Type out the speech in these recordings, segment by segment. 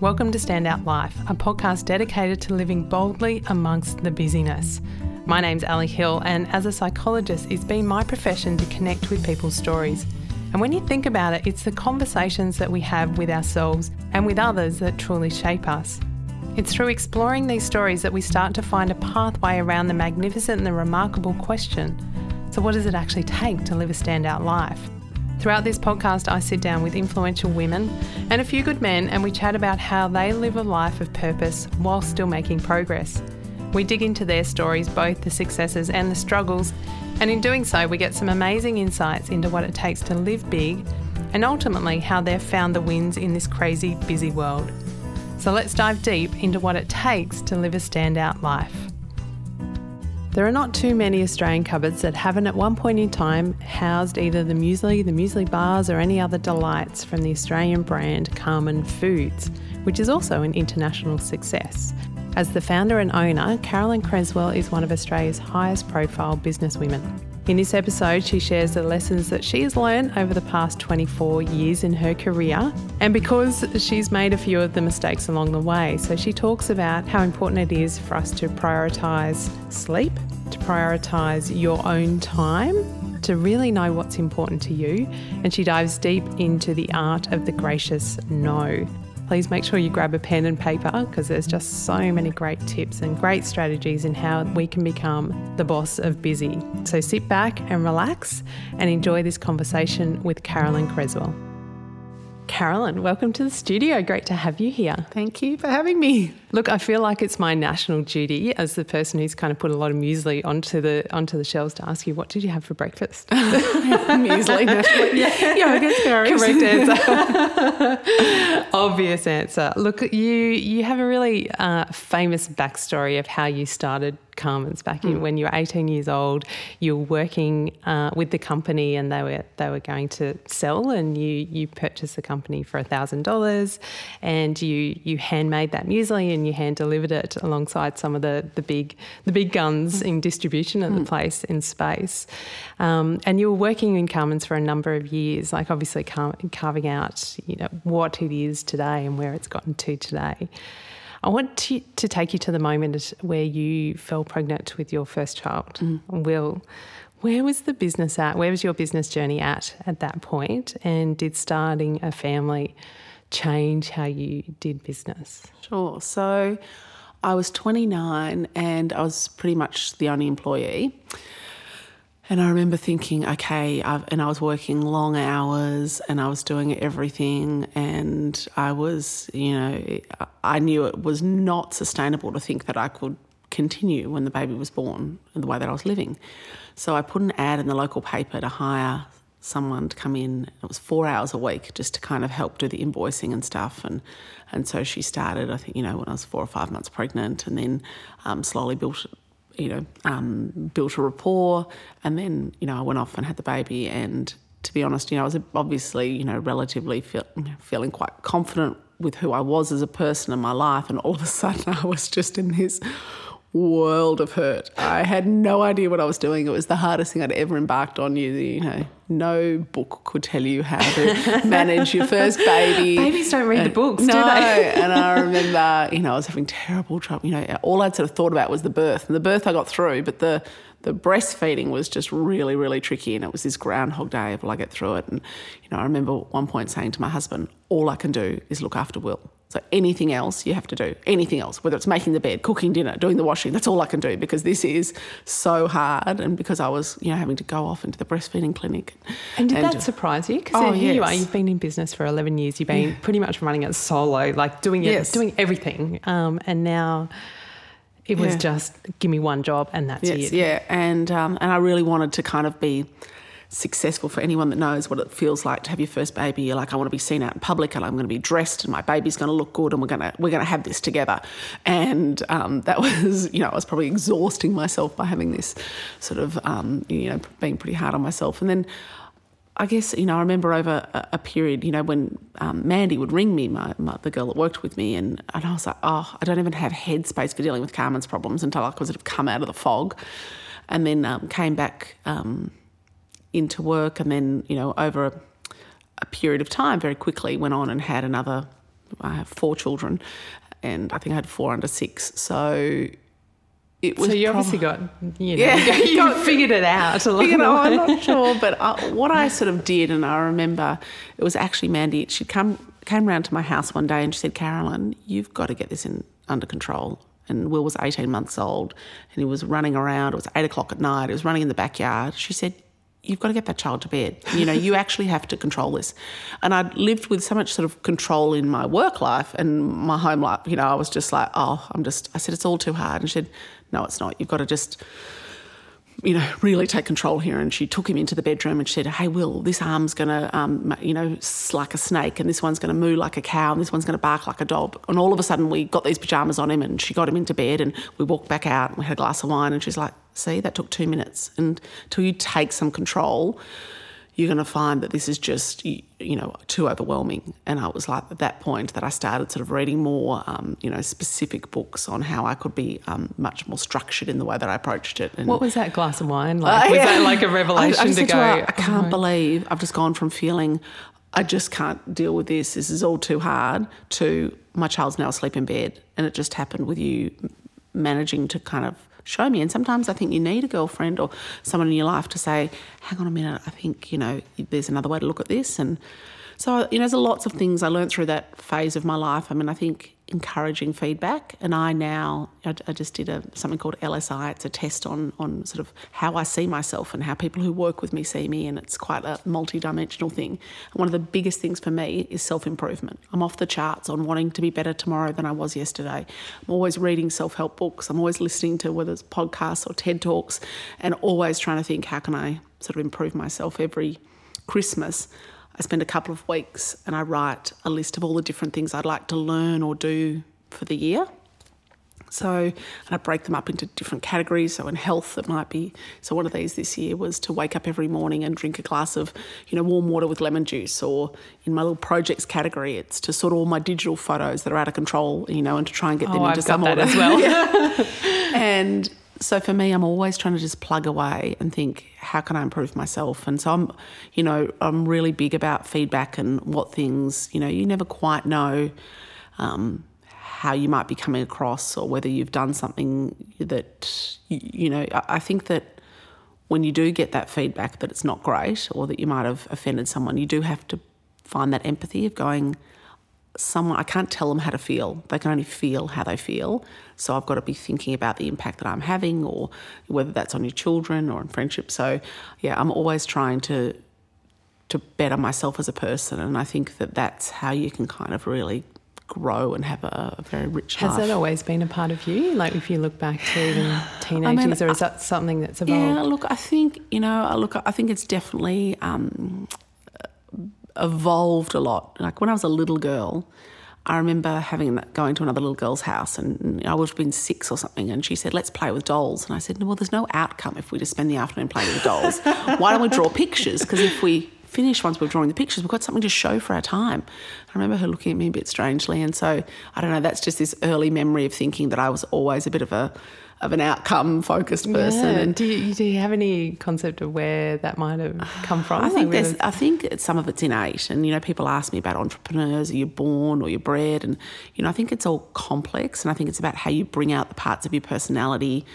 Welcome to Standout Life, a podcast dedicated to living boldly amongst the busyness. My name's Ali Hill, and as a psychologist, it's been my profession to connect with people's stories. And when you think about it, it's the conversations that we have with ourselves and with others that truly shape us. It's through exploring these stories that we start to find a pathway around the magnificent and the remarkable question so, what does it actually take to live a standout life? Throughout this podcast, I sit down with influential women and a few good men, and we chat about how they live a life of purpose while still making progress. We dig into their stories, both the successes and the struggles, and in doing so, we get some amazing insights into what it takes to live big and ultimately how they've found the wins in this crazy, busy world. So let's dive deep into what it takes to live a standout life. There are not too many Australian cupboards that haven't at one point in time housed either the muesli, the muesli bars, or any other delights from the Australian brand Carman Foods, which is also an international success. As the founder and owner, Carolyn Creswell is one of Australia's highest profile businesswomen. In this episode, she shares the lessons that she has learned over the past 24 years in her career, and because she's made a few of the mistakes along the way. So, she talks about how important it is for us to prioritise sleep, to prioritise your own time, to really know what's important to you, and she dives deep into the art of the gracious no please make sure you grab a pen and paper because there's just so many great tips and great strategies in how we can become the boss of busy. So sit back and relax and enjoy this conversation with Carolyn Creswell. Carolyn, welcome to the studio. Great to have you here. Thank you for having me. Look, I feel like it's my national duty as the person who's kind of put a lot of muesli onto the onto the shelves to ask you what did you have for breakfast? muesli. Yeah, yeah, I guess correct answer. Obvious answer. Look, you you have a really uh, famous backstory of how you started Carman's back in mm. when you were 18 years old. You were working uh, with the company, and they were they were going to sell, and you you purchased the company for thousand dollars, and you you handmade that muesli and you hand delivered it alongside some of the the big the big guns in distribution at mm. the place in space. Um, and you were working in Carman's for a number of years, like obviously car- carving out you know what it is today and where it's gotten to today. I want to, to take you to the moment where you fell pregnant with your first child, mm. Will. Where was the business at? Where was your business journey at at that point? And did starting a family change how you did business? Sure. So I was 29 and I was pretty much the only employee. And I remember thinking, okay, I've, and I was working long hours and I was doing everything. And I was, you know, I knew it was not sustainable to think that I could continue when the baby was born in the way that I was living. So I put an ad in the local paper to hire someone to come in. It was four hours a week just to kind of help do the invoicing and stuff. And and so she started, I think, you know, when I was four or five months pregnant, and then um, slowly built you know, um, built a rapport, and then you know I went off and had the baby. And to be honest, you know, I was obviously you know relatively feel, feeling quite confident with who I was as a person in my life, and all of a sudden I was just in this world of hurt. I had no idea what I was doing. It was the hardest thing I'd ever embarked on. You, you know, no book could tell you how to manage your first baby. Babies don't read and, the books, no, do they? and I remember, you know, I was having terrible trouble. You know, all I'd sort of thought about was the birth, and the birth I got through, but the the breastfeeding was just really, really tricky, and it was this groundhog day of will I get through it? And you know, I remember at one point saying to my husband, "All I can do is look after Will." So anything else you have to do, anything else, whether it's making the bed, cooking dinner, doing the washing, that's all I can do because this is so hard. And because I was, you know, having to go off into the breastfeeding clinic. And did and, that surprise you? Because oh, here yes. you are, you've been in business for 11 years, you've been yeah. pretty much running it solo, like doing it, yes. doing everything. Um, and now it was yeah. just give me one job and that's yes, it. Yeah, and um, and I really wanted to kind of be successful for anyone that knows what it feels like to have your first baby. You're like, I want to be seen out in public, and I'm going to be dressed, and my baby's going to look good, and we're going to we're going to have this together. And um, that was, you know, I was probably exhausting myself by having this sort of, um, you know, being pretty hard on myself. And then I guess, you know, I remember over a, period, you know, when um, Mandy would ring me, my, my, the girl that worked with me, and, and I was like, oh, I don't even have headspace for dealing with Carman's problems until I could sort of come out of the fog. And then um, came back um, into work, and then, you know, over a, a, period of time, very quickly went on and had another I have four children, and I think I had four under six. So it was. So you prob- obviously got, you know, Yeah, you got- figured it out. along you know, I'm not sure, but uh, what I sort of did, and I remember it was actually Mandy. She come came round to my house one day and she said, "Carolyn, you've got to get this in under control." And Will was 18 months old, and he was running around. It was eight o'clock at night. He was running in the backyard. She said, "You've got to get that child to bed. You know, you actually have to control this." And I'd lived with so much sort of control in my work life and my home life. You know, I was just like, "Oh, I'm just." I said, "It's all too hard." And she said, "No, it's not. You've got to just." You know, really take control here. And she took him into the bedroom and she said, Hey, Will, this arm's going to, um, you know, like a snake, and this one's going to moo like a cow, and this one's going to bark like a dog. And all of a sudden, we got these pajamas on him and she got him into bed and we walked back out and we had a glass of wine. And she's like, See, that took two minutes. And until you take some control, you're going to find that this is just you, you know too overwhelming and i was like at that point that i started sort of reading more um, you know specific books on how i could be um, much more structured in the way that i approached it and What was that glass of wine like? uh, was yeah. that like a revelation I, just to go? her, I can't "Oh, believe I've just gone from feeling I just can't deal with this. This is all too hard. To my child's now asleep in bed, and it just happened with you managing to kind of show me. And sometimes I think you need a girlfriend or someone in your life to say, "Hang on a minute. I think you know there's another way to look at this." And so you know, there's lots of things I learned through that phase of my life. I mean, I think encouraging feedback, and I now I, I just did a something called LSI. It's a test on on sort of how I see myself and how people who work with me see me, and it's quite a multi-dimensional thing. And one of the biggest things for me is self-improvement. I'm off the charts on wanting to be better tomorrow than I was yesterday. I'm always reading self-help books. I'm always listening to whether it's podcasts or TED talks, and always trying to think how can I sort of improve myself every Christmas. I spend a couple of weeks and I write a list of all the different things I'd like to learn or do for the year. So, and I break them up into different categories. So, in health, it might be. So, one of these this year was to wake up every morning and drink a glass of, you know, warm water with lemon juice. Or in my little projects category, it's to sort all my digital photos that are out of control, you know, and to try and get them Oh, into I've some got that order as well. and so for me, I'm always trying to just plug away and think, how can I improve myself? And so I'm, you know, I'm really big about feedback and what things, you know, you never quite know um, how you might be coming across or whether you've done something that, you, know, I think that when you do get that feedback that it's not great or that you might have offended someone, you do have to find that empathy of going, someone I can't tell them how to feel. They can only feel how they feel. So I've got to be thinking about the impact that I'm having or whether that's on your children or in friendship. So yeah, I'm always trying to to better myself as a person and I think that that's how you can kind of really grow and have a, a very rich Has life. that always been a part of you? Like if you look back to even teenagers, or is that something that's evolved? Yeah, look, I think you know, I look, I think it's definitely um, evolved a lot. Like when I was a little girl, I remember having going to another little girl's house, and I would have been six or something, and she said, "Let's play with dolls." And I said, "Well, there's no outcome if we just spend the afternoon playing with dolls. Why don't we draw pictures? Because if we finish once we're drawing the pictures, we've got something to show for our time." I remember her looking at me a bit strangely, and so I don't know. That's just this early memory of thinking that I was always a bit of a of an outcome focused person, Yeah. and do you, do you have any concept of where that might have come from? I think there's, I think some of it's innate, and you know, people ask me about entrepreneurs. Are you born or you're bred? And you know, I think it's all complex, and I think it's about how you bring out the parts of your personality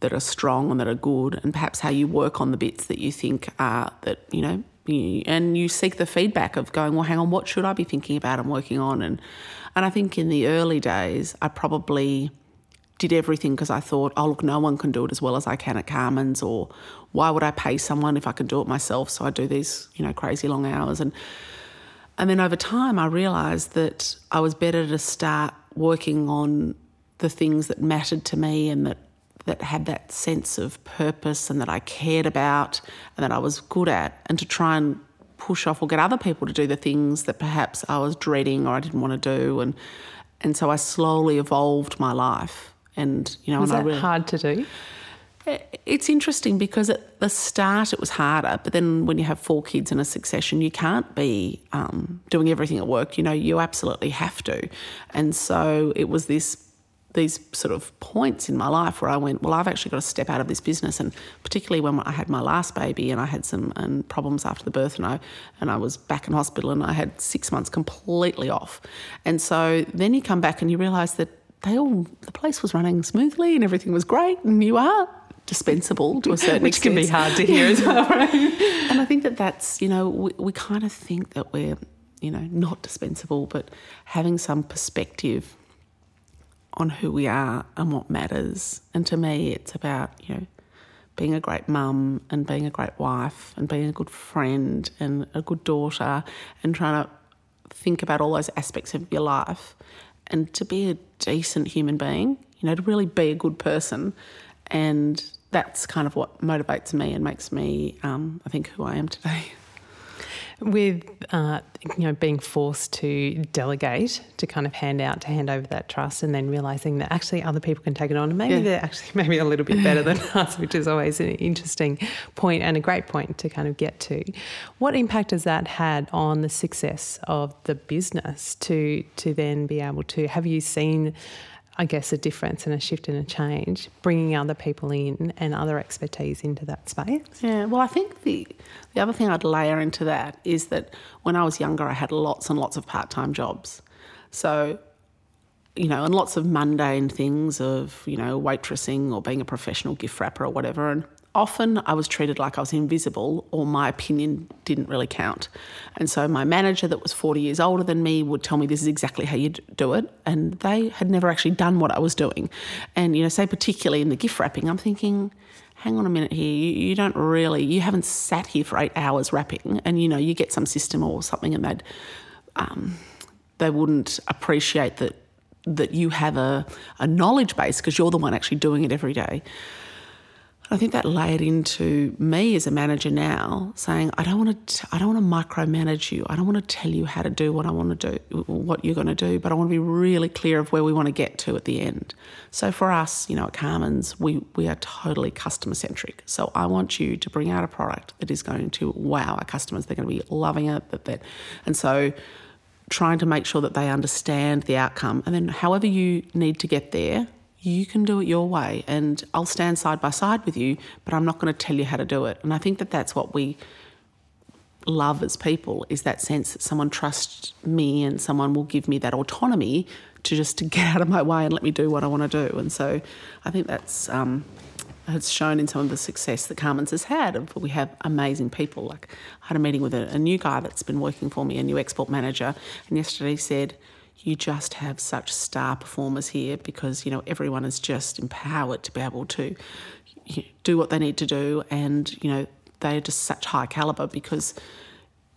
that are strong and that are good, and perhaps how you work on the bits that you think are that you know, you, and you seek the feedback of going, well, hang on, what should I be thinking about and working on? And and I think in the early days, I probably did everything because I thought, oh, look, no one can do it as well as I can at Carman's, or why would I pay someone if I can do it myself? So I do these, you know, crazy long hours. And, and then over time, I realised that I was better to start working on the things that mattered to me and that, that had that sense of purpose and that I cared about and that I was good at, and to try and push off or get other people to do the things that perhaps I was dreading or I didn't want to do. And, and so I slowly evolved my life. And, you know, was and I that really, hard to do? it's interesting because at the start it was harder, but then when you have four kids in a succession, you can't be um, doing everything at work. You know, you absolutely have to. And so it was this these sort of points in my life where I went, well, I've actually got to step out of this business, and particularly when I had my last baby and I had some and problems after the birth, and I and I was back in hospital, and I had six months completely off, and so then you come back and you realise that they all the place was running smoothly and everything was great, and you are dispensable to a certain extent. Which extent. can be hard to hear as well, right? And I think that that's, you know, we, we kind of think that we're, you know, not dispensable, but having some perspective on who we are and what matters. And to me, it's about, you know, being a great mum and being a great wife and being a good friend and a good daughter and trying to think about all those aspects of your life and to be a decent human being, you know, to really be a good person. And that's kind of what motivates me and makes me, um, I think, who I am today. With uh, you know being forced to delegate to kind of hand out to hand over that trust and then realizing that actually other people can take it on and maybe Yeah. they're actually maybe a little bit better than us which is always an interesting point and a great point to kind of get to what impact has that had on the success of the business to to then be able to have you seen I guess a difference and a shift and a change, bringing other people in and other expertise into that space. Yeah, well, I think the the other thing I'd layer into that is that when I was younger, I had lots and lots of part time jobs. So, you know, and lots of mundane things of you know waitressing or being a professional gift wrapper or whatever. And often I was treated like I was invisible or my opinion didn't really count. And so my manager, that was 40 years older than me, would tell me this is exactly how you do it. And they had never actually done what I was doing. And, you know, say particularly in the gift wrapping, I'm thinking, hang on a minute here, you, you don't really, you haven't sat here for eight hours wrapping and, you know, you get some system or something and they'd, um, they wouldn't appreciate that that you have a, a knowledge base because you're the one actually doing it every day. I think that layered into me as a manager now, saying I don't want to, I don't want to micromanage you. I don't want to tell you how to do what I want to do, what you're going to do, but I want to be really clear of where we want to get to at the end. So for us, you know, at Carman's, we we are totally customer centric. So I want you to bring out a product that is going to wow our customers. They're going to be loving it. That that, and so trying to make sure that they understand the outcome, and then however you need to get there you can do it your way and I'll stand side by side with you, but I'm not going to tell you how to do it. And I think that that's what we love as people is that sense that someone trusts me and someone will give me that autonomy to just to get out of my way and let me do what I want to do. And so I think that's um, it's shown in some of the success that Carman's has had. We have amazing people. Like I had a meeting with a, a new guy that's been working for me, a new export manager, and yesterday he said, you just have such star performers here because you know everyone is just empowered to be able to do what they need to do and you know they're just such high caliber because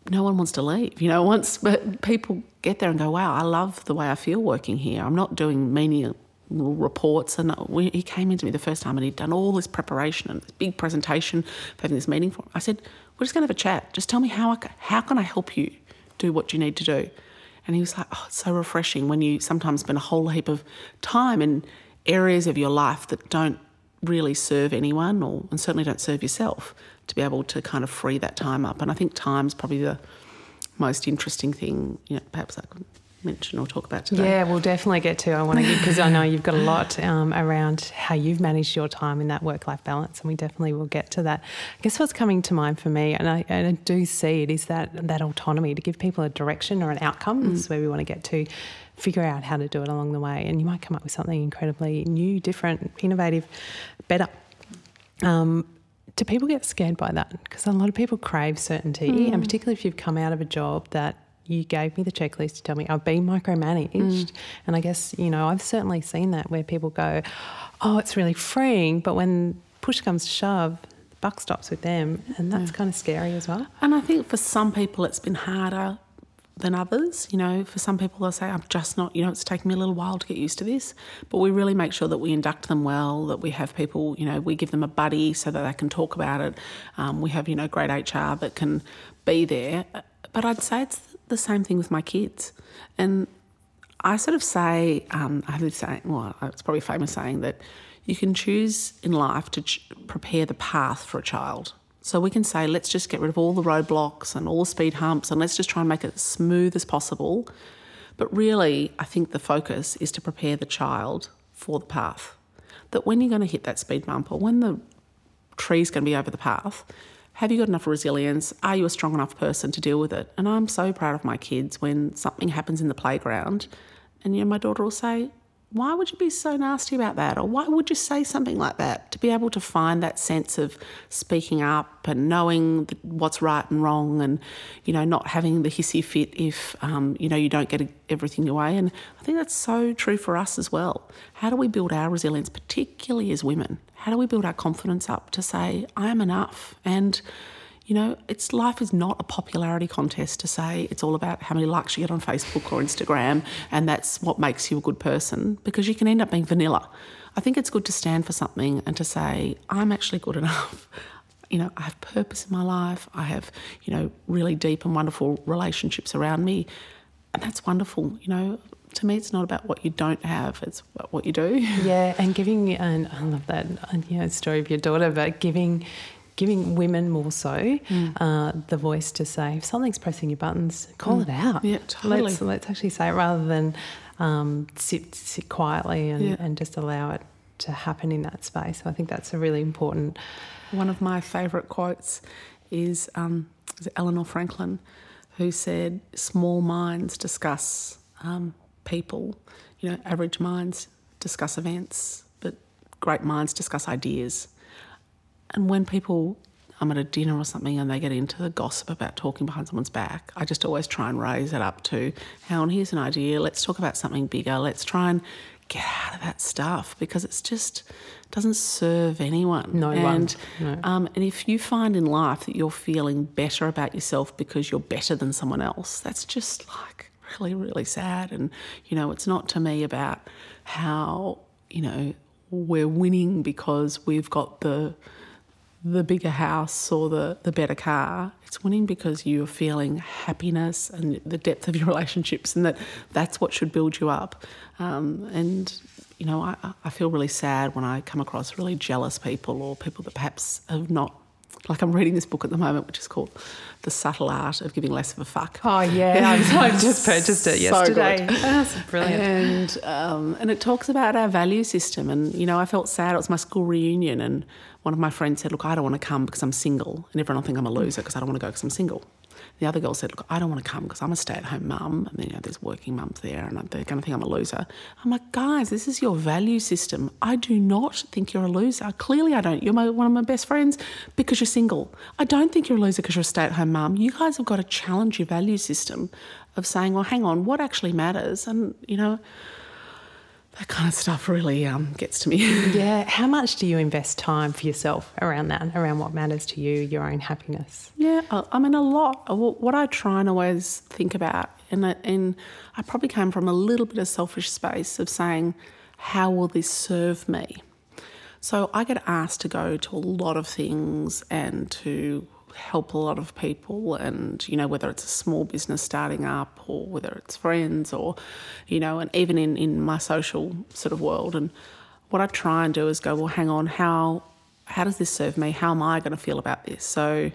no one wants to leave you know once but people get there and go wow i love the way i feel working here. I'm not doing menial reports. And we, he came into me the first time and he'd done all this preparation and this big presentation for having this meeting for i said we're just going to have a chat. Just tell me how I, how can i help you do what you need to do and he was like, oh, it's so refreshing when you sometimes spend a whole heap of time in areas of your life that don't really serve anyone or and certainly don't serve yourself to be able to kind of free that time up. And I think time's probably the most interesting thing, you know, perhaps I could mention or talk about today. Yeah, we'll definitely get to. I want to because I know you've got a lot um, around how you've managed your time in that work-life balance, and we definitely will get to that. I guess what's coming to mind for me, and I, and I do see it, is that that autonomy to give people a direction or an outcome. This is where we want to get to. Figure out how to do it along the way, and you might come up with something incredibly new, different, innovative, better. Um, do people get scared by that? Because a lot of people crave certainty, and particularly if you've come out of a job that you gave me the checklist to tell me I've been micromanaged. And I guess, you know, I've certainly seen that where people go, oh, it's really freeing. But when push comes to shove, the buck stops with them. And that's kind of scary as well. And I think for some people it's been harder than others. You know, for some people they'll say, I'm just not, you know, it's taken me a little while to get used to this. But we really make sure that we induct them well, that we have people, you know, we give them a buddy so that they can talk about it. Um, we have, you know, great HR that can be there. But I'd say it's the same thing with my kids. And I sort of say, um, I have this saying, well, it's probably a famous saying that you can choose in life to ch- prepare the path for a child. So we can say, let's just get rid of all the roadblocks and all the speed humps and let's just try and make it as smooth as possible. But really, I think the focus is to prepare the child for the path. That when you're going to hit that speed bump or when the tree's going to be over the path, have you got enough resilience? Are you a strong enough person to deal with it? And I'm so proud of my kids when something happens in the playground and you know my daughter will say, why would you be so nasty about that? Or why would you say something like that? To be able to find that sense of speaking up and knowing what's right and wrong and, you know, not having the hissy fit if, um, you know, you don't get everything your way. And I think that's so true for us as well. How do we build our resilience, particularly as women? How do we build our confidence up to say, I am enough? And, you know, it's life is not a popularity contest to say it's all about how many likes you get on Facebook or Instagram and that's what makes you a good person because you can end up being vanilla. I think it's good to stand for something and to say, I'm actually good enough. You know, I have purpose in my life. I have, you know, really deep and wonderful relationships around me. And that's wonderful. You know, to me, it's not about what you don't have; it's about what you do. Yeah, and giving, and I love that, you know, story of your daughter, but giving giving women more so mm. uh, the voice to say if something's pressing your buttons, call mm. it out. Yeah, totally. Let's, let's actually say it rather than um, sit sit quietly and, yeah. and just allow it to happen in that space. I think that's a really important. One of my favourite quotes is, um, is Eleanor Franklin, who said, "Small minds discuss um, people. You know, average minds discuss events, but great minds discuss ideas." And when people, I'm at a dinner or something and they get into the gossip about talking behind someone's back, I just always try and raise it up to, hey, on, here's an idea. Let's talk about something bigger. Let's try and get out of that stuff because it's just doesn't serve anyone. No and, one. No. Um, and if you find in life that you're feeling better about yourself because you're better than someone else, that's just like really, really sad. And, you know, it's not to me about how, you know, we're winning because we've got the the bigger house or the, the better car. It's winning because you're feeling happiness and the depth of your relationships, and that that's what should build you up. Um, and you know, I, I feel really sad when I come across really jealous people or people that perhaps have not like I'm reading this book at the moment, which is called The Subtle Art of Giving Less of a Fuck. Oh yeah, I just purchased it yesterday. So That's brilliant. And um, and it talks about our value system. And you know, I felt sad. It was my school reunion, and one of my friends said, "Look, I don't want to come because I'm single," and everyone will think I'm a loser because I don't want to go because I'm single. The other girl said, Look, I don't want to come because I'm a stay at home mum. And then, you know, there's working mums there and they're going to think I'm a loser. I'm like, Guys, this is your value system. I do not think you're a loser. Clearly, I don't. You're my, one of my best friends because you're single. I don't think you're a loser because you're a stay at home mum. You guys have got to challenge your value system of saying, Well, hang on, what actually matters? And, you know, that kind of stuff really um, gets to me. yeah. How much do you invest time for yourself around that, around what matters to you, your own happiness? Yeah, I mean, a lot. What I try and always think about, and, and I probably came from a little bit of selfish space of saying, how will this serve me? So I get asked to go to a lot of things and to help a lot of people and you know whether it's a small business starting up or whether it's friends or you know and even in in my social sort of world. And what I try and do is go well hang on how how does this serve me? How am I going to feel about this? So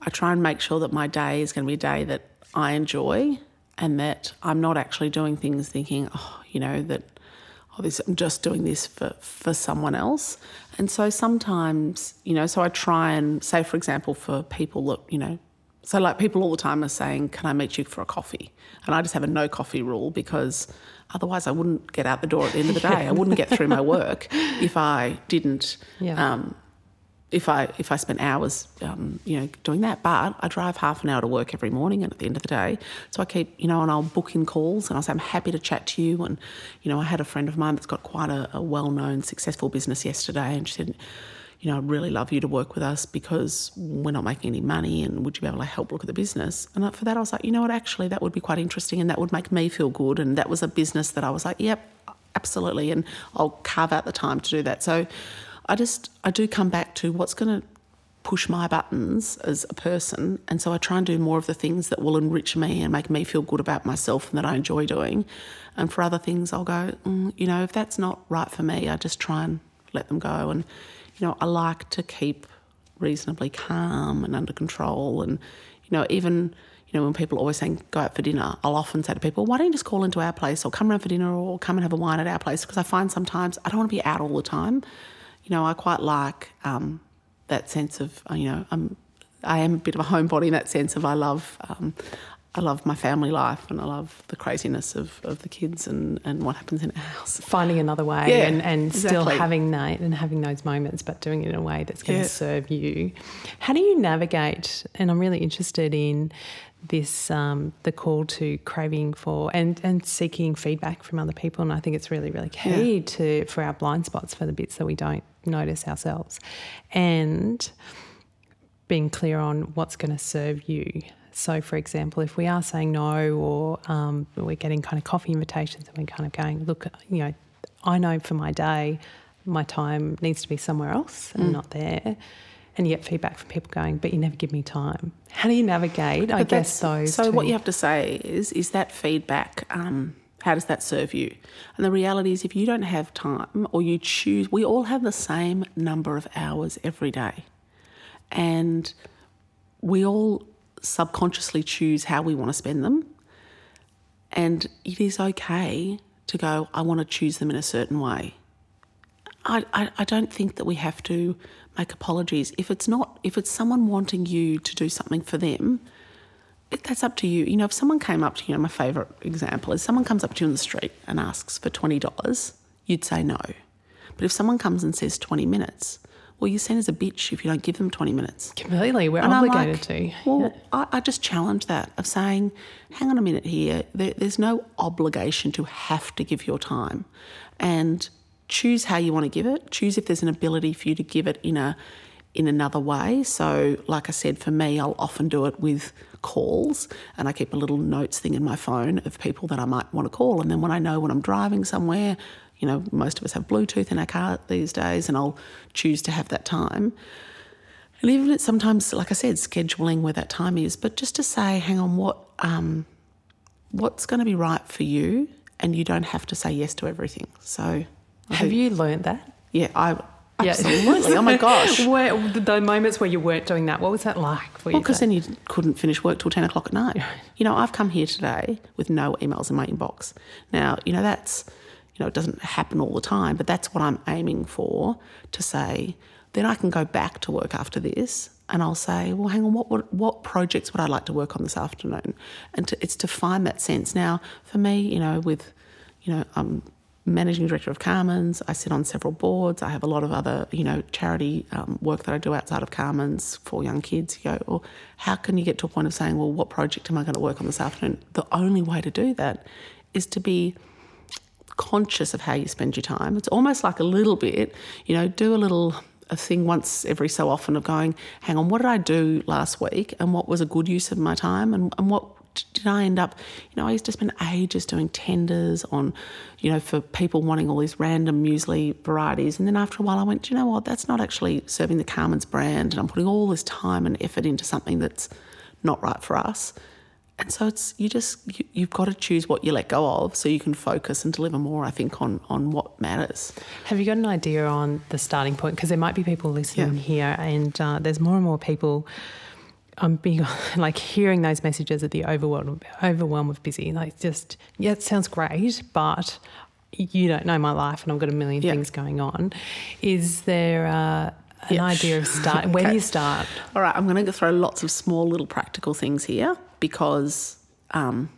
I try and make sure that my day is going to be a day that I enjoy and that I'm not actually doing things thinking oh you know that oh, this, I'm just doing this for, for someone else. And so sometimes, you know, so I try and say, for example, for people that, you know, so like people all the time are saying, can I meet you for a coffee? And I just have a no coffee rule because otherwise I wouldn't get out the door at the end of the day. I wouldn't get through my work if I didn't yeah. um, if I if I spent hours, um, you know, doing that. But I drive half an hour to work every morning, and at the end of the day, so I keep, you know, and I'll book in calls, and I'll say I'm happy to chat to you. And you know, I had a friend of mine that's got quite a, a well-known, successful business yesterday, and she said, you know, I'd really love you to work with us because we're not making any money, and would you be able to help look at the business? And for that, I was like, you know what, actually, that would be quite interesting, and that would make me feel good. And that was a business that I was like, yep, absolutely, and I'll carve out the time to do that. So. I just I do come back to what's going to push my buttons as a person, and so I try and do more of the things that will enrich me and make me feel good about myself and that I enjoy doing. And for other things, I'll go, mm, you know, if that's not right for me, I just try and let them go. And you know, I like to keep reasonably calm and under control, and you know, even you know, when people always saying go out for dinner, I'll often say to people, why don't you just call into our place or come around for dinner or come and have a wine at our place? Because I find sometimes I don't want to be out all the time. You know, I quite like um, that sense of, uh, you know, I'm, I am a bit of a homebody in that sense of I love, um, I love my family life and I love the craziness of, of the kids and, and what happens in our house. Finding another way Yeah, and, and still having that and having those moments, but doing it in a way that's going Yeah. to serve you. How do you navigate? And I'm really interested in this um, the call to craving for and, and seeking feedback from other people. And I think it's really, really key to for our blind spots for the bits that we don't notice ourselves. And being clear on what's going to serve you. So, for example, if we are saying no, or um, we're getting kind of coffee invitations, and we're kind of going, look, you know, I know for my day, my time needs to be somewhere else and not there. And you get feedback from people going, but you never give me time. How do you navigate? I guess those. So what you have to say is, is that feedback? Um, how does that serve you? And the reality is, if you don't have time, or you choose, we all have the same number of hours every day, and we all subconsciously choose how we want to spend them. And it is okay to go. I want to choose them in a certain way. I, I, I don't think that we have to make apologies. If it's not, if it's someone wanting you to do something for them, that's up to you. You know, if someone came up to you, know, my favourite example is someone comes up to you in the street and asks for $20, you'd say no. But if someone comes and says 20 minutes, well, you're seen as a bitch if you don't give them 20 minutes. completely, we're And obligated like, to. Well, I, I just challenge that of saying, hang on a minute here. There, there's no obligation to have to give your time, and choose how you want to give it. Choose if there's an ability for you to give it in a in another way. So, like I said, for me, I'll often do it with calls, and I keep a little notes thing in my phone of people that I might want to call, and then when I know when I'm driving somewhere. You know, most of us have Bluetooth in our car these days, and I'll choose to have that time. And even it's sometimes, like I said, scheduling where that time is, but just to say, hang on, what um, what's going to be right for you, and you don't have to say yes to everything. So, I Have think- you learned that? Yeah, I. absolutely. oh my gosh. Where, the moments where you weren't doing that, what was that like for you? Well, because then you couldn't finish work till 10 o'clock at night. You know, I've come here today with no emails in my inbox. Now, you know, that's, you know, it doesn't happen all the time, but that's what I'm aiming for to say, then I can go back to work after this and I'll say, well, hang on, what, what, what projects would I like to work on this afternoon? And to, it's to find that sense. Now, for me, you know, with, you know, I'm managing director of Carman's. I sit on several boards. I have a lot of other, you know, charity um, work that I do outside of Carman's for young kids. You go, well, how can you get to a point of saying, well, what project am I going to work on this afternoon? The only way to do that is to be conscious of how you spend your time. It's almost like a little bit, you know, do a little a thing once every so often of going, hang on, what did I do last week and what was a good use of my time and, and what did I end up, you know, I used to spend ages doing tenders on, you know, for people wanting all these random muesli varieties. And then after a while I went, do you know what, that's not actually serving the Carman's brand and I'm putting all this time and effort into something that's not right for us. And so it's you just you, you've got to choose what you let go of so you can focus and deliver more. I think on on what matters. Have you got an idea on the starting point? Because there might be people listening Yeah. here, and uh, there's more and more people. I'm on like hearing those messages of the overwhelm, overwhelm of busy. Like, just yeah, it sounds great, but you don't know my life, and I've got a million Yeah. things going on. Is there uh, an Yeah. idea of start? Where do you start? All right, I'm going to throw lots of small little practical things here because um,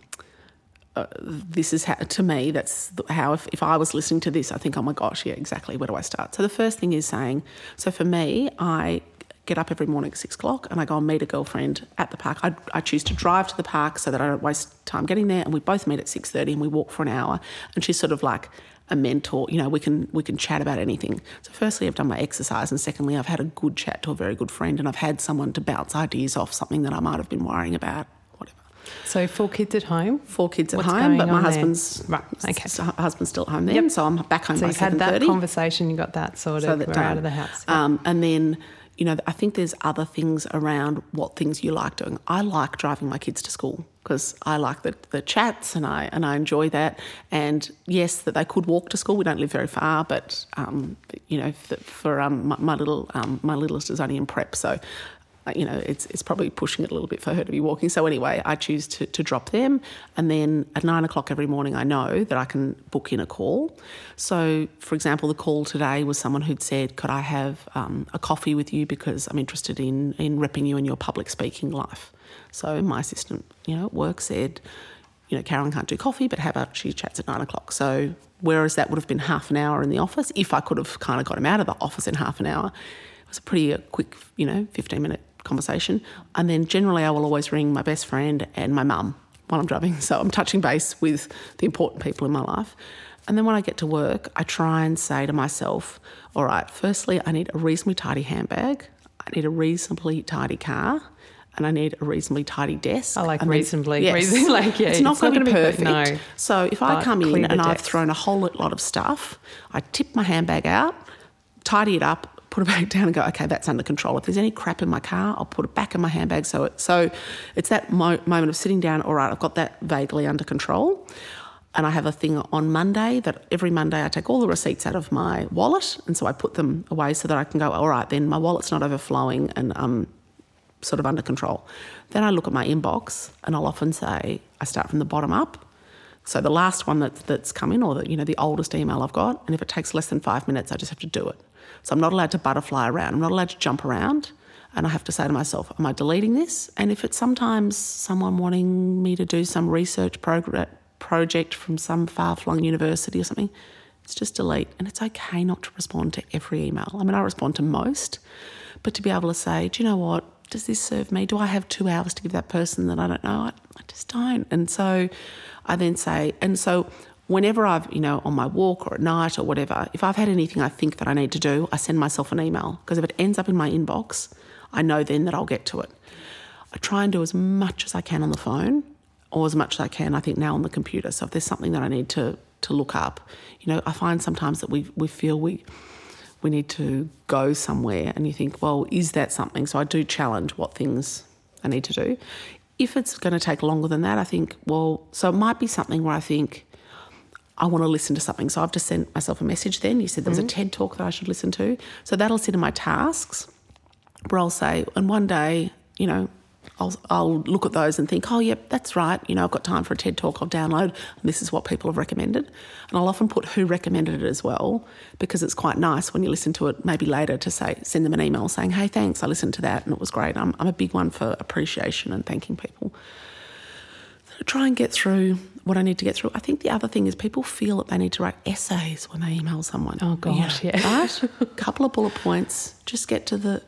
uh, this is how, to me, that's how, if, if I was listening to this, I think, oh my gosh, yeah, exactly, where do I start? So the first thing is saying, so for me, I get up every morning at six o'clock and I go and meet a girlfriend at the park. I, I choose to drive to the park so that I don't waste time getting there and we both meet at 6.30 and we walk for an hour and she's sort of like a mentor you know we can we can chat about anything so firstly i've done my exercise and secondly i've had a good chat to a very good friend and i've had someone to bounce ideas off something that i might have been worrying about whatever So, four kids at home. four kids at What's home, but my there? husband's Right, okay. husband's still at home then, so I'm back home So you've had that conversation. You got that sorted. So that we're done. out of the house. Um, and then, you know, I think there's other things around what things you like doing. I like driving my kids to school because I like the, the chats and I and I enjoy that. And yes, that they could walk to school. We don't live very far, but um, you know, for, for um, my, my little um, my littlest is only in prep, so you know, it's, it's probably pushing it a little bit for her to be walking. So anyway, I choose to, to drop them. And then at nine o'clock every morning, I know that I can book in a call. So, for example, the call today was someone who'd said, could I have um, a coffee with you because I'm interested in, in repping you in your public speaking life. So my assistant, you know, at work said, you know, Carolyn can't do coffee, but how about she chats at nine o'clock? So whereas that would have been half an hour in the office, if I could have kind of got him out of the office in half an hour, it was a pretty uh, quick, you know, 15 minute conversation. And then generally, I will always ring my best friend and my mum while I'm driving. So I'm touching base with the important people in my life. And then when I get to work, I try and say to myself, all right, firstly, I need a reasonably tidy handbag, I need a reasonably tidy car. And I need a reasonably tidy desk. I like and reasonably, yes. reasonably like yeah. It's not going to be perfect. no. So if I come in and I've thrown a whole lot of stuff, I tip my handbag out, tidy it up, put it back down and go, okay, that's under control. If there's any crap in my car, I'll put it back in my handbag. So, it, so it's that mo- moment of sitting down, all right, I've got that vaguely under control. And I have a thing on Monday that every Monday I take all the receipts out of my wallet. And so I put them away so that I can go, all right, then my wallet's not overflowing and I'm sort of under control. Then I look at my inbox and I'll often say, I start from the bottom up. So the last one that, that's come in, or the, you know the oldest email I've got, and if it takes less than five minutes, I just have to do it. So I'm not allowed to butterfly around. I'm not allowed to jump around. And I have to say to myself, am I deleting this? And if it's sometimes someone wanting me to do some research project from some far flung university or something, it's just delete. And it's okay not to respond to every email. I mean, I respond to most, but to be able to say, do you know what? Does this serve me? Do I have two hours to give that person that I don't know? I, I just don't. And so I then say, and so whenever I've, you know, on my walk or at night or whatever, if I've had anything I think that I need to do, I send myself an email because if it ends up in my inbox, I know then that I'll get to it. I try and do as much as I can on the phone or as much as I can, I think, now on the computer. So if there's something that I need to, to look up, you know, I find sometimes that we, we feel we, we need to go somewhere and you think, well, is that something? So I do challenge what things I need to do. If it's going to take longer than that, I think, well, so it might be something where I think, I want to listen to something. So I've just sent myself a message then. You said there was mm-hmm. a TED talk that I should listen to. So that'll sit in my tasks where I'll say, and one day, you know, I'll, I'll look at those and think, oh, yep, that's right. You know, I've got time for a TED talk I'll download. And this is what people have recommended. And I'll often put who recommended it as well because it's quite nice when you listen to it maybe later to say, send them an email saying, hey, thanks, I listened to that and it was great. I'm, I'm a big one for appreciation and thanking people. So try and get through what I need to get through. I think the other thing is people feel that they need to write essays when they email someone. Oh gosh, yeah. yeah. Right? A couple of bullet points, just get to the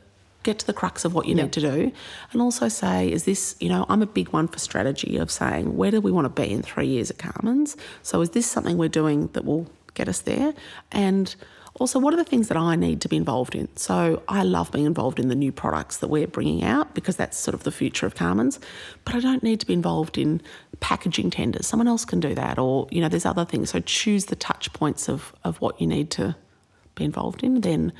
get to the crux of what you need to do. And also say, is this, you know, I'm a big one for strategy of saying, where do we want to be in three years at Carman's? So is this something we're doing that will get us there? And also, what are the things that I need to be involved in? So, I love being involved in the new products that we're bringing out because that's sort of the future of Carman's. But I don't need to be involved in packaging tenders. Someone else can do that, or you know, there's other things. So, choose the touch points of of what you need to be involved in. Then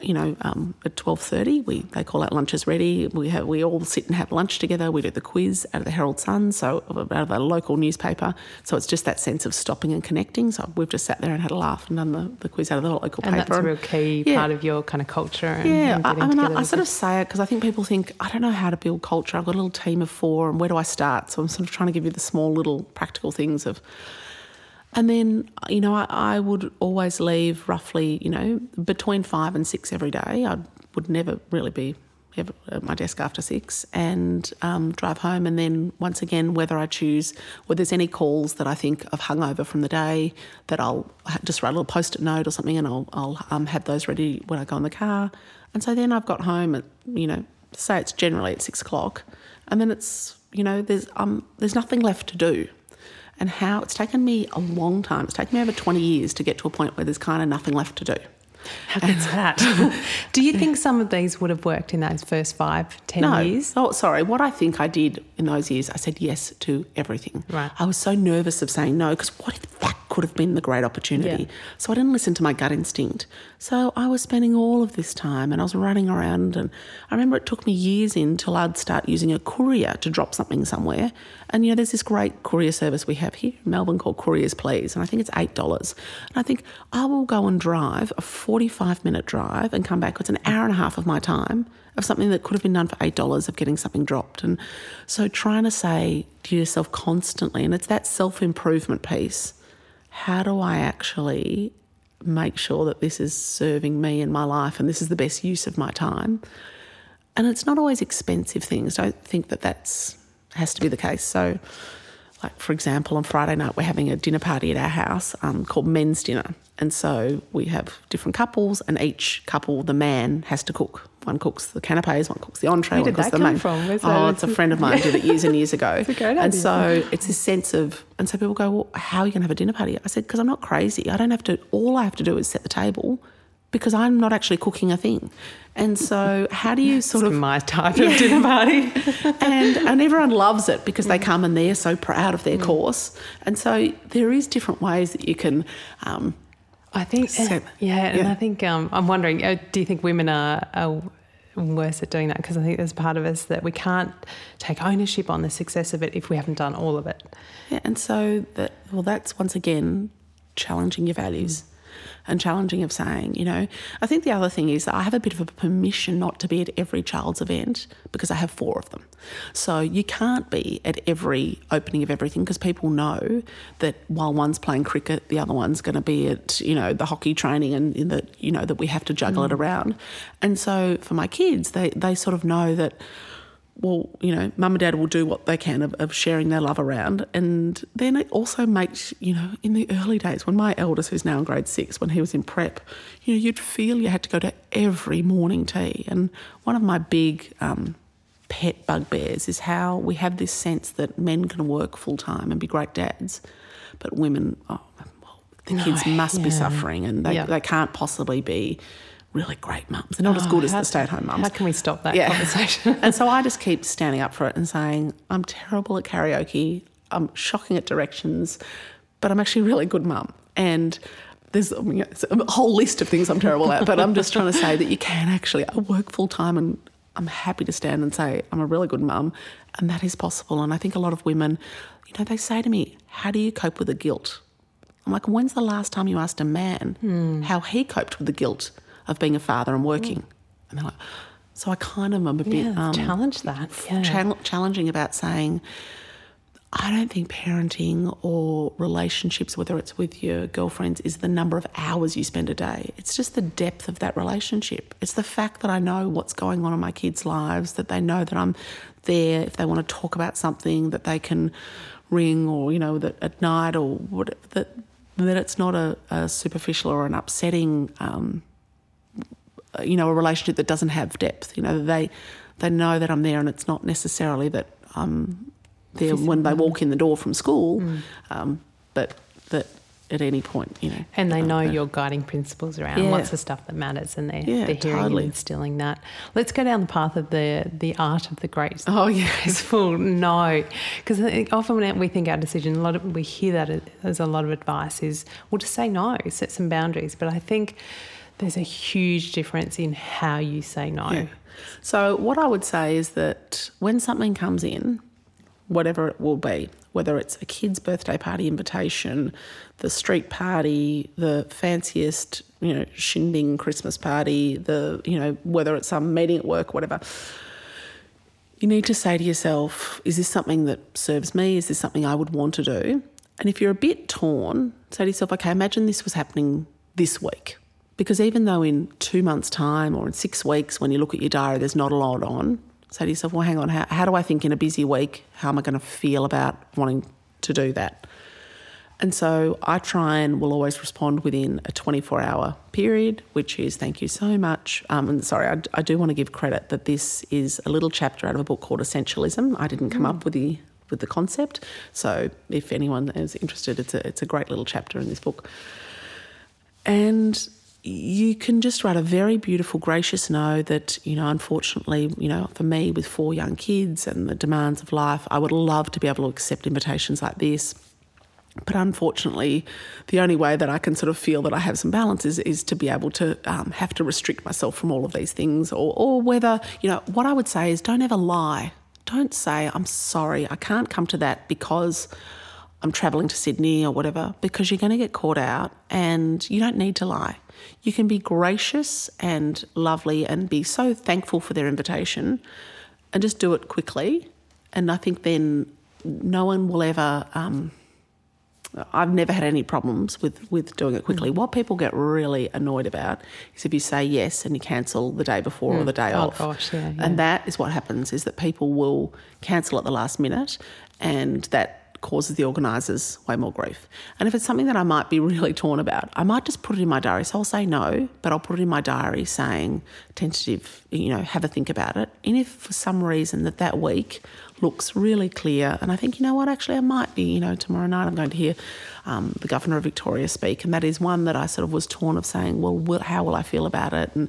you know, um, at twelve thirty, we they call out lunches ready. We have we all sit and have lunch together. We do the quiz out of the Herald Sun, so out of the local newspaper. So it's just that sense of stopping and connecting. So we've just sat there and had a laugh and done the, the quiz out of the local and paper. And that's a real key yeah. part of your kind of culture. And, yeah, and I, I, mean, I, I sort of say it because I think people think I don't know how to build culture. I've got a little team of four, and where do I start? So I'm sort of trying to give you the small little practical things of and then, you know, I, I, would always leave roughly, you know, between five and six every day. I would never really be at my desk after six and um, drive home. And then, once again, whether I choose, whether there's any calls that I think I've hung over from the day, that I'll just write a little post it note or something and I'll, I'll um, have those ready when I go in the car. And so then I've got home at, you know, say it's generally at six o'clock. And then it's, you know, there's, um, there's nothing left to do and how it's taken me a long time. It's taken me over 20 years to get to a point where there's kind of nothing left to do. How good's that? do you think some of these would have worked in those first five, ten no. years? Oh, sorry. What I think I did in those years, I said yes to everything. Right. I was so nervous of saying no because what if that could have been the great opportunity. Yeah. So I didn't listen to my gut instinct. So I was spending all of this time and I was running around. And I remember it took me years until I'd start using a courier to drop something somewhere. And, you know, there's this great courier service we have here in Melbourne called Couriers Please. And I think it's $8. And I think I will go and drive a 45 minute drive and come back. It's an hour and a half of my time of something that could have been done for $8 of getting something dropped. And so trying to say to yourself constantly, and it's that self improvement piece how do I actually make sure that this is serving me in my life and this is the best use of my time? And it's not always expensive things. Don't think that that's has to be the case. So, like for example, on Friday night we're having a dinner party at our house um, called men's dinner, and so we have different couples, and each couple, the man has to cook. One cooks the canapes, one cooks the entree, Where one did cooks that the come main. from? Where's oh, it's a friend of mine did it years and years ago. It's a great and so it's this sense of, and so people go, well, how are you going to have a dinner party? I said, because I'm not crazy. I don't have to. All I have to do is set the table, because I'm not actually cooking a thing. And so, how do you sort It's of my type of dinner party. and and everyone loves it because Mm. they come and they're so proud of their course. And so there is different ways that you can. Um, I think, So- yeah, and. I think um, I'm wondering, uh, do you think women are, are worse at doing that? Because I think there's part of us that we can't take ownership on the success of it if we haven't done all of it. yeah, and so that well, that's once again challenging your values. And challenging of saying, you know, I think the other thing is that I have a bit of a permission not to be at every child's event because I have four of them. So you can't be at every opening of everything because people know that while one's playing cricket, the other one's going to be at, you know, the hockey training and in the, you know, that we have to juggle it mm. around. And so for my kids, they, they sort of know that well, you know, mum and dad will do what they can of, of sharing their love around. And then it also makes, you know, in the early days, when my eldest, who's now in grade six, when he was in prep, you know, you'd feel you had to go to every morning tea. And one of my big um, pet bugbears is how we have this sense that men can work full time and be great dads, but women, oh, well, the kids must be suffering and they, Yeah. they can't possibly be really great mums. They're not as Oh, good as the stay at home mums. How can we stop that Yeah. conversation? and so I just keep standing up for it and saying, I'm terrible at karaoke, I'm shocking at directions, but I'm actually a really good mum. And there's I mean, a whole list of things I'm terrible at, but I'm just trying to say that you can actually I work full time and I'm happy to stand and say I'm a really good mum, and that is possible. And I think a lot of women, you know, they say to me, How do you cope with the guilt? I'm like, when's the last time you asked a man hmm. how he coped with the guilt of being a father and working? And they're like, so I kind of am a bit yeah, um, challenge that. Yeah. chal- challenging about saying, I don't think parenting or relationships, whether it's with your girlfriends, is the number of hours you spend a day. It's just the depth of that relationship. It's the fact that I know what's going on in my kids' lives, that they know that I'm there if they want to talk about something, that they can ring or, you know, that at night or what, that, that it's not a, a superficial or an upsetting um, you know, a relationship that doesn't have depth. You know, they they know that I'm there, and it's not necessarily that I'm there when they walk in the door from school, um, but that at any point, you know, And they uh, know uh, your guiding principles around Yeah. what's the stuff that matters, and they're, Yeah, they're hearing totally. and instilling that. Let's go down the path of the the art of the great Oh yeah, full no, because often when we think our decision, a lot of we hear that as a lot of advice is well to say no, set some boundaries. But I think there's a huge difference in how you say no. Yeah. So what I would say is that when something comes in, whatever it will be, whether it's a kid's birthday party invitation, the street party, the fanciest, you know, shindig Christmas party, the, you know, whether it's some meeting at work, whatever. You need to say to yourself, is this something that serves me? Is this something I would want to do? And if you're a bit torn, say to yourself, okay, imagine this was happening this week. Because even though in two months' time or in six weeks, when you look at your diary, there's not a lot on, say to yourself, well, hang on, how, how do I think in a busy week, how am I going to feel about wanting to do that? And so I try and will always respond within a 24 hour period, which is thank you so much. Um, and sorry, I, I do want to give credit that this is a little chapter out of a book called Essentialism. I didn't come up with the with the concept, so if anyone is interested, it's a it's a great little chapter in this book. And you can just write a very beautiful, gracious no that, you know, unfortunately, you know, for me with four young kids and the demands of life, I would love to be able to accept invitations like this. But unfortunately, the only way that I can sort of feel that I have some balance is, is to be able to um, have to restrict myself from all of these things, or, or whether, you know, what I would say is don't ever lie. Don't say, I'm sorry, I can't come to that because I'm traveling to Sydney or whatever, because you're going to get caught out and you don't need to lie. You can be gracious and lovely and be so thankful for their invitation and just do it quickly. And I think then no one will ever. Um, I've never had any problems with, with doing it quickly. Mm. What people get really annoyed about is if you say yes and you cancel the day before mm. or the day oh, off. Gosh, yeah, yeah. And that is what happens is that people will cancel at the last minute and that causes the organisers way more grief. And if it's something that I might be really torn about, I might just put it in my diary. So I'll say no, but I'll put it in my diary saying tentative, you know, have a think about it. And if for some reason that that week looks really clear, and I think, you know what, actually I might be, you know, tomorrow night I'm going to hear um, the Governor of Victoria speak, and that is one that I sort of was torn of saying, well, how will I feel about it? And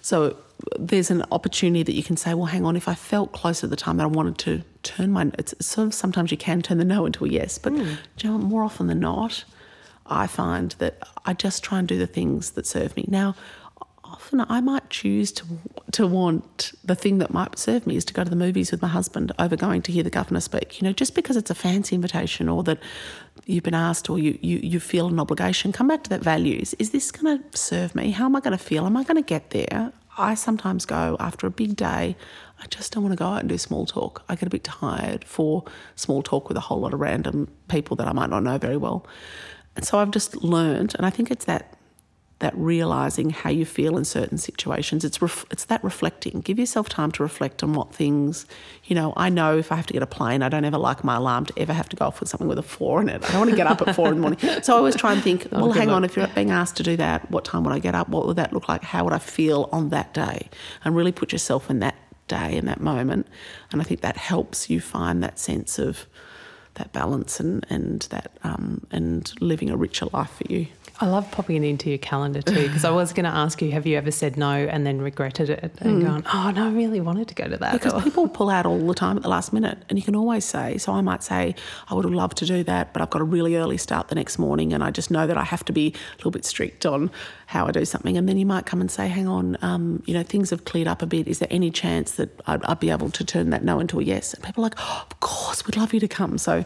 so there's an opportunity that you can say, well, hang on, if I felt close at the time that I wanted to turn my, it's sort of sometimes you can turn the no into a yes, but mm. you know, more often than not, I find that I just try and do the things that serve me. Now, often I might choose to to want the thing that might serve me is to go to the movies with my husband over going to hear the governor speak. You know, just because it's a fancy invitation or that you've been asked or you you, you feel an obligation, come back to that values. Is this going to serve me? How am I going to feel? Am I going to get there? I sometimes go after a big day, I just don't want to go out and do small talk. I get a bit tired for small talk with a whole lot of random people that I might not know very well. And so I've just learned, and I think it's that that realizing how you feel in certain situations. It's ref- it's that reflecting. Give yourself time to reflect on what things, you know. I know if I have to get a plane, I don't ever like my alarm to ever have to go off with something with a four in it. I don't want to get up at four in the morning. So I always try and think, oh, well, hang on, if you're being asked to do that, what time would I get up? What would that look like? How would I feel on that day? And really put yourself in that day in that moment. And I think that helps you find that sense of that balance and and that um, and living a richer life for you. I love popping it into your calendar too, because I was going to ask you, have you ever said no and then regretted it and mm. gone, oh no, I really wanted to go to that? Because or... people pull out all the time at the last minute, and you can always say. So I might say, I would have loved to do that, but I've got a really early start the next morning, and I just know that I have to be a little bit strict on how I do something. And then you might come and say, hang on, um, you know, things have cleared up a bit. Is there any chance that I'd, I'd be able to turn that no into a yes? And people are like, oh, of course, we'd love you to come. So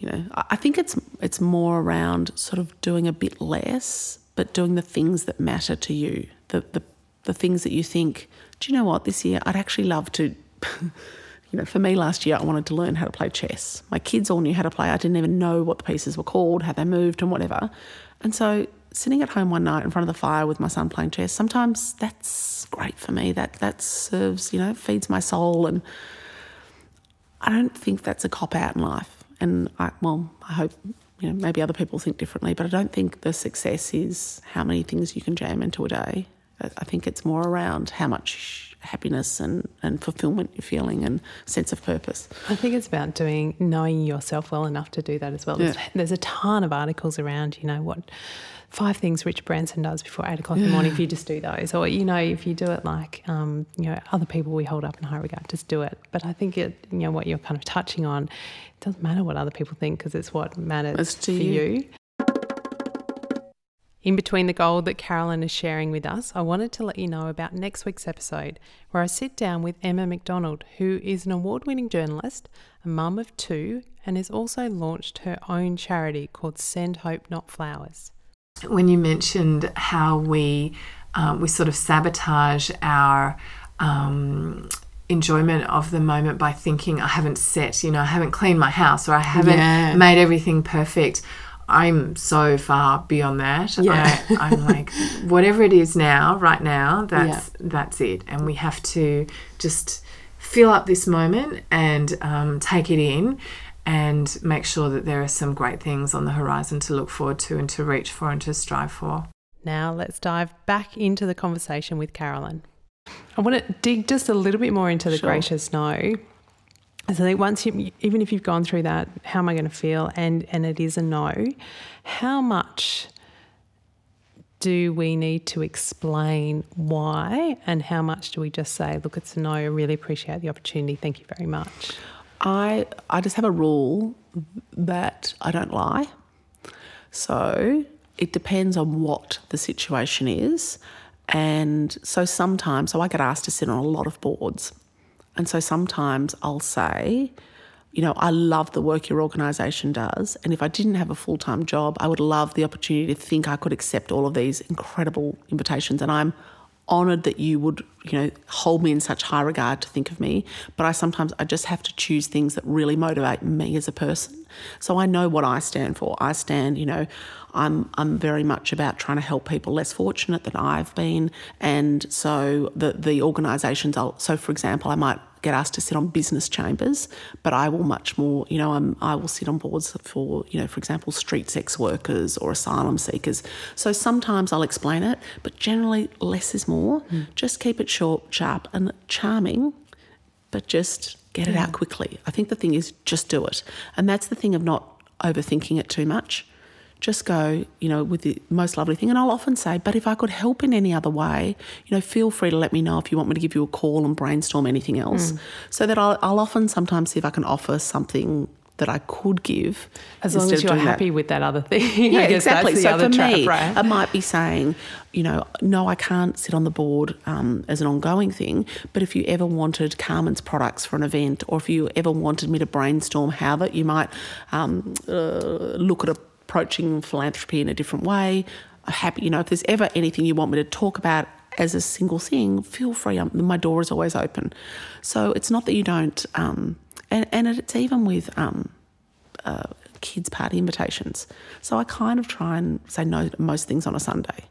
you know, I think it's it's more around sort of doing a bit less, but doing the things that matter to you. The the the things that you think, do you know what, this year I'd actually love to you know, for me last year I wanted to learn how to play chess. My kids all knew how to play. I didn't even know what the pieces were called, how they moved and whatever. And so sitting at home one night in front of the fire with my son playing chess, sometimes that's great for me. That that serves, you know, feeds my soul and I don't think that's a cop out in life and I, well, I hope you know maybe other people think differently, but I don't think the success is how many things you can jam into a day. I think it's more around how much happiness and, and fulfillment you're feeling and sense of purpose. I think it's about doing knowing yourself well enough to do that as well. Yeah. There's, there's a ton of articles around, you know, what five things Richard Branson does before eight o'clock in the morning. If you just do those, or you know, if you do it like um, you know other people we hold up in high regard, just do it. But I think it, you know, what you're kind of touching on, it doesn't matter what other people think because it's what matters for you. you. In between the gold that Carolyn is sharing with us, I wanted to let you know about next week's episode, where I sit down with Emma McDonald, who is an award winning journalist, a mum of two, and has also launched her own charity called Send Hope Not Flowers when you mentioned how we um, we sort of sabotage our um, enjoyment of the moment by thinking I haven't set, you know, I haven't cleaned my house or I haven't yeah. made everything perfect. I'm so far beyond that. Yeah. I, am like, whatever it is now, right now, that's yeah. that's it, and we have to just fill up this moment and um, take it in and make sure that there are some great things on the horizon to look forward to and to reach for and to strive for. Now, let's dive back into the conversation with Carolyn. I want to dig just a little bit more into the sure. gracious no. So think once you, even if you've gone through that, how am I going to feel? And and it is a no. How much do we need to explain why, and how much do we just say, look, it's a no. I really appreciate the opportunity. Thank you very much. I I just have a rule that I don't lie. So it depends on what the situation is. And so sometimes, so I get asked to sit on a lot of boards. And so sometimes I'll say, you know, I love the work your organisation does. And if I didn't have a full time job, I would love the opportunity to think I could accept all of these incredible invitations. And I'm honoured that you would, you know, hold me in such high regard to think of me. But I sometimes I just have to choose things that really motivate me as a person. So I know what I stand for. I stand, you know, I'm I'm very much about trying to help people less fortunate than I've been, and so the the organisations. I'll, so, for example, I might get asked to sit on business chambers, but I will much more. You know, I'm, I will sit on boards for you know, for example, street sex workers or asylum seekers. So sometimes I'll explain it, but generally less is more. Mm. Just keep it short, sharp, and charming, but just get it out quickly. I think the thing is just do it, and that's the thing of not overthinking it too much just go, you know, with the most lovely thing. And I'll often say, but if I could help in any other way, you know, feel free to let me know if you want me to give you a call and brainstorm anything else. Mm. So that I'll, I'll often sometimes see if I can offer something that I could give. As long as you're happy that. with that other thing. Yeah, exactly. so for trap, me, right? I might be saying, you know, no, I can't sit on the board um, as an ongoing thing, but if you ever wanted Carman's products for an event, or if you ever wanted me to brainstorm how that you might um, uh, look at a approaching philanthropy in a different way. I'm happy, you know, if there's ever anything you want me to talk about as a single thing, feel free. I'm, my door is always open. So it's not that you don't, um, and, and it's even with um, uh, kids' party invitations. So I kind of try and say no to most things on a Sunday.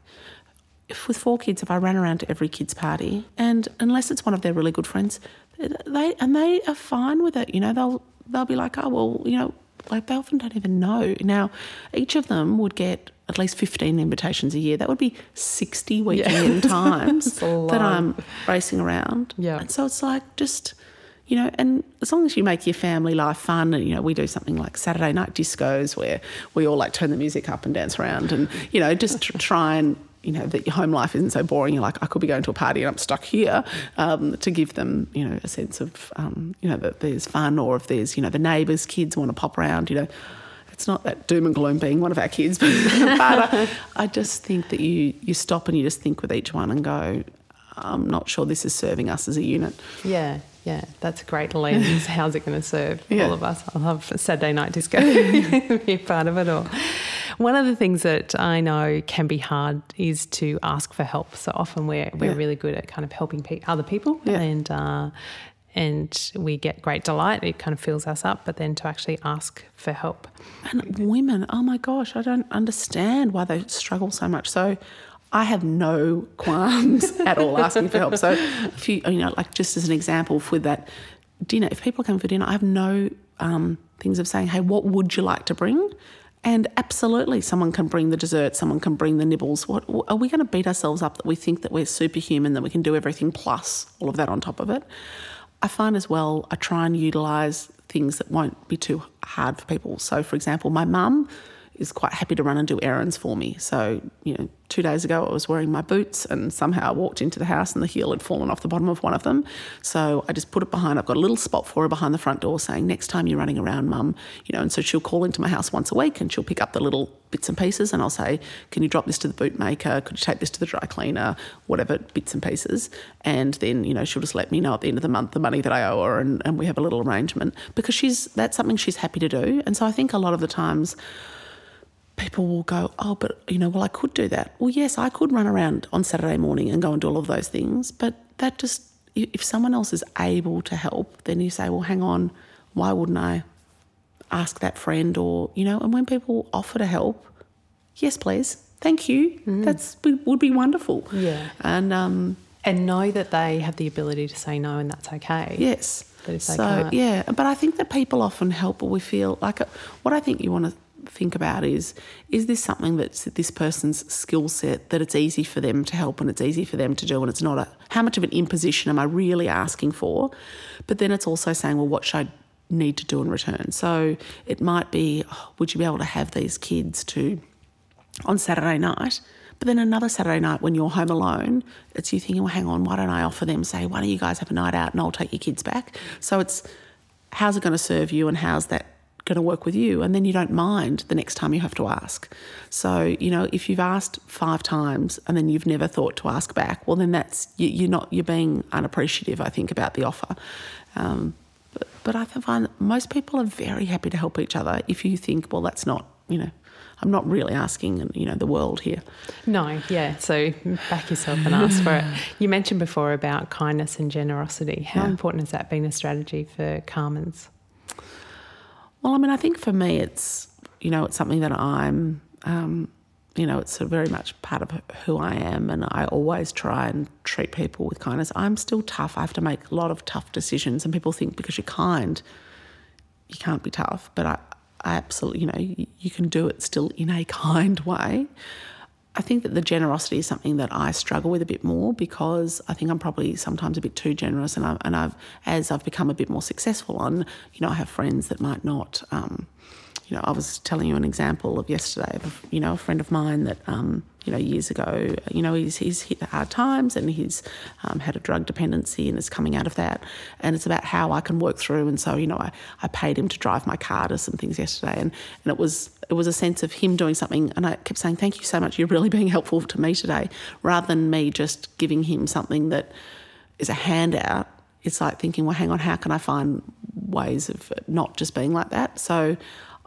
If with four kids, if I ran around to every kid's party, and unless it's one of their really good friends, they and they are fine with it. You know, they'll they'll be like, oh well, you know, like they often don't even know. Now, each of them would get at least 15 invitations a year. That would be 60 weekend yeah. times that I'm racing around. Yeah. And so it's like just, you know, and as long as you make your family life fun, and, you know, we do something like Saturday night discos where we all like turn the music up and dance around and, you know, just try and you know that your home life isn't so boring. You're like, I could be going to a party and I'm stuck here. Um, to give them, you know, a sense of, um, you know, that there's fun, or if there's, you know, the neighbours' kids want to pop around, you know. It's not that doom and gloom being one of our kids, but, I, I just think that you you stop and you just think with each one and go, I'm not sure this is serving us as a unit. Yeah, yeah, that's a great lens. How's it going to serve yeah. all of us? I love a Saturday night disco, be part of it all. One of the things that I know can be hard is to ask for help. So often we're we're yeah. really good at kind of helping pe- other people, yeah. and uh, and we get great delight. It kind of fills us up, but then to actually ask for help. And women, oh my gosh, I don't understand why they struggle so much. So. I have no qualms at all asking for help. So, if you, you know, like just as an example for that dinner, if people come for dinner, I have no um, things of saying, hey, what would you like to bring? And absolutely, someone can bring the dessert, someone can bring the nibbles. What are we going to beat ourselves up that we think that we're superhuman, that we can do everything plus all of that on top of it? I find as well, I try and utilise things that won't be too hard for people. So, for example, my mum is quite happy to run and do errands for me. So, you know, two days ago I was wearing my boots and somehow I walked into the house and the heel had fallen off the bottom of one of them. So I just put it behind. I've got a little spot for her behind the front door saying, next time you're running around, mum, you know, and so she'll call into my house once a week and she'll pick up the little bits and pieces and I'll say, can you drop this to the boot maker? Could you take this to the dry cleaner? Whatever bits and pieces. And then, you know, she'll just let me know at the end of the month the money that I owe her and, and we have a little arrangement because she's, that's something she's happy to do. And so I think a lot of the times, people will go, oh, but you know, well, I could do that. Well, yes, I could run around on Saturday morning and go and do all of those things, but that just, if someone else is able to help, then you say, well, hang on, why wouldn't I ask that friend? Or, you know, and when people offer to help, yes, please, thank you. Mm. That's would be wonderful. Yeah. And, um, and know that they have the ability to say no and that's okay. Yes. That if they so, yeah, but I think that people often help or we feel like what I think you want to think about is is this something that's this person's skill set that it's easy for them to help and it's easy for them to do and it's not a how much of an imposition am I really asking for but then it's also saying well what should I need to do in return so it might be oh, would you be able to have these kids to on Saturday night but then another Saturday night when you're home alone, it's you thinking, well, hang on, why don't I offer them, say, why don't you guys have a night out and I'll take your kids back? So it's how's it going to serve you and how's that going to work with you and then you don't mind the next time you have to ask so you know if you've asked five times and then you've never thought to ask back well then that's you, are not you're being unappreciative i think about the offer um, but, but i find most people are very happy to help each other if you think well that's not you know I'm not really asking, you know, the world here. No, yeah. So back yourself and ask for it. You mentioned before about kindness and generosity. How yeah. important has that been a strategy for Carman's? Well, I mean, I think for me, it's you know, it's something that I'm, um, you know, it's very much part of who I am, and I always try and treat people with kindness. I'm still tough. I have to make a lot of tough decisions, and people think because you're kind, you can't be tough. But I, I absolutely, you know, you, you can do it still in a kind way. I think that the generosity is something that I struggle with a bit more because I think I'm probably sometimes a bit too generous, and, I, and I've as I've become a bit more successful on, you know, I have friends that might not. Um, you know, I was telling you an example of yesterday of, you know, a friend of mine that, um, you know, years ago, you know, he's, he's hit hard times and he's um, had a drug dependency and is coming out of that. And it's about how I can work through. And so, you know, I, I paid him to drive my car to some things yesterday. And, and it was it was a sense of him doing something. And I kept saying, thank you so much. You're really being helpful to me today. Rather than me just giving him something that is a handout, it's like thinking, well, hang on, how can I find ways of not just being like that? So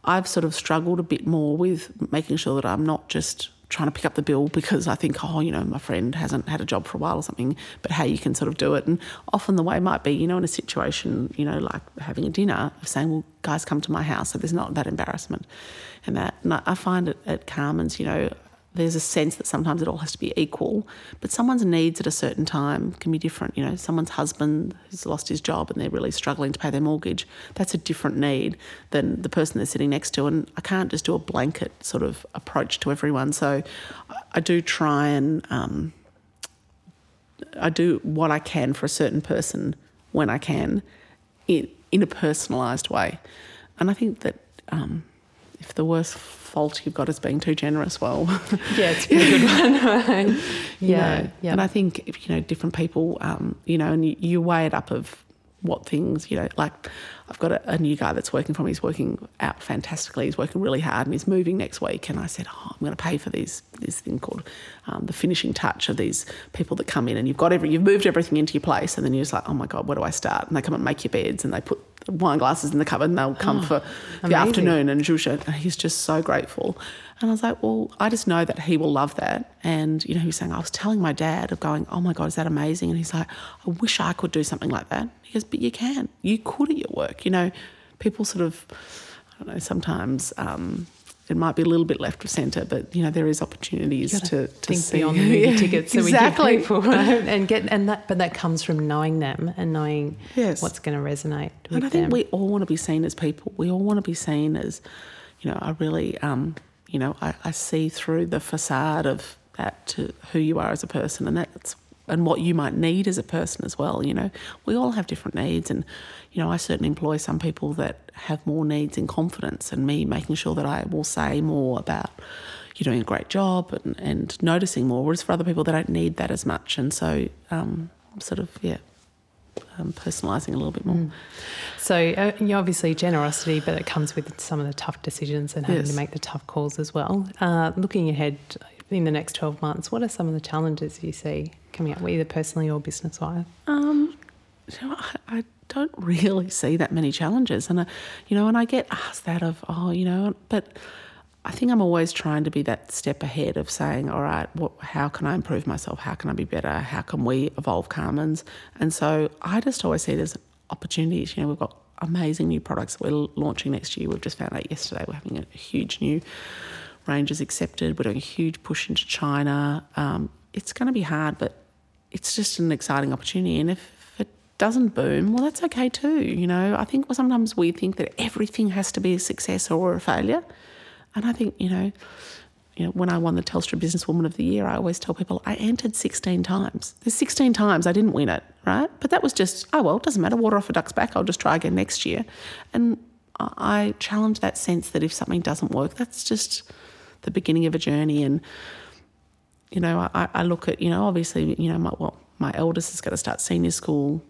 I've sort of struggled a bit more with making sure that I'm not just trying to pick up the bill because I think, oh, you know, my friend hasn't had a job for a while or something, but how you can sort of do it. And often the way might be, you know, in a situation, you know, like having a dinner, of saying, well, guys, come to my house. So there's not that embarrassment and that. And I find it at Carman's, you know, there's a sense that sometimes it all has to be equal, but someone's needs at a certain time can be different. You know, someone's husband has lost his job and they're really struggling to pay their mortgage. That's a different need than the person they're sitting next to. And I can't just do a blanket sort of approach to everyone. So I do try and um, I do what I can for a certain person when I can in, in a personalised way. And I think that um, if the worst fault you've got is being too generous, well, yeah, it's a pretty good one, right? Yeah, yeah. And I think if, you know different people, um, you know, and you, you weigh it up of what things, you know, like I've got a, a, new guy that's working for me. He's working out fantastically. He's working really hard and he's moving next week. And I said, oh, I'm going to pay for these this thing called um, the finishing touch of these people that come in and you've got every, you've moved everything into your place and then you're just like, oh my God, where do I start? And they come and make your beds and they put wine glasses in the cupboard and they'll come oh, for amazing. the afternoon and Jusha, he's just so grateful. And I was like, well, I just know that he will love that. And, you know, he was saying, I was telling my dad of going, oh my God, is that amazing? And he's like, I wish I could do something like that. He goes, but you can. You could at your work. You know, people sort of, I don't know, sometimes um, it might be a little bit left of centre, but you know there is opportunities to, to think see. beyond the movie tickets. So exactly. we give people and get and that, but that comes from knowing them and knowing yes. what's going to resonate. With and I think we all want to be seen as people. We all want to be seen as, you know, I really, um, you know, I, I see through the facade of that to who you are as a person, and that's and what you might need as a person as well. You know, we all have different needs, and you know, I certainly employ some people that have more needs in confidence, and me making sure that I will say more about you're doing a great job and, and noticing more. Whereas for other people, they don't need that as much, and so um, sort of yeah. Um, personalising a little bit more. Mm. So, uh, you obviously generosity, but it comes with some of the tough decisions and having yes. to make the tough calls as well. Uh, looking ahead in the next 12 months, what are some of the challenges you see coming up, either personally or business wise? Um, you know, I, I, don't really see that many challenges. And, uh, you know, and I get asked that of, oh, you know, but I think I'm always trying to be that step ahead of saying, all right, what, how can I improve myself? How can I be better? How can we evolve Carman's? And so I just always see there's opportunities. You know, we've got amazing new products that we're launching next year. We've just found out yesterday we're having a huge new ranges accepted. We're doing a huge push into China. Um, it's going to be hard, but it's just an exciting opportunity. And if it doesn't boom, well, that's okay too. You know, I think sometimes we think that everything has to be a success or a failure. And I think, you know, you know, when I won the Telstra Businesswoman of the Year, I always tell people I entered 16 times. There's 16 times I didn't win it, right? But that was just, oh, well, it doesn't matter. Water off a duck's back. I'll just try again next year. And I challenge that sense that if something doesn't work, that's just the beginning of a journey. And, you know, I, I look at, you know, obviously, you know, my, well, my eldest is going to start senior school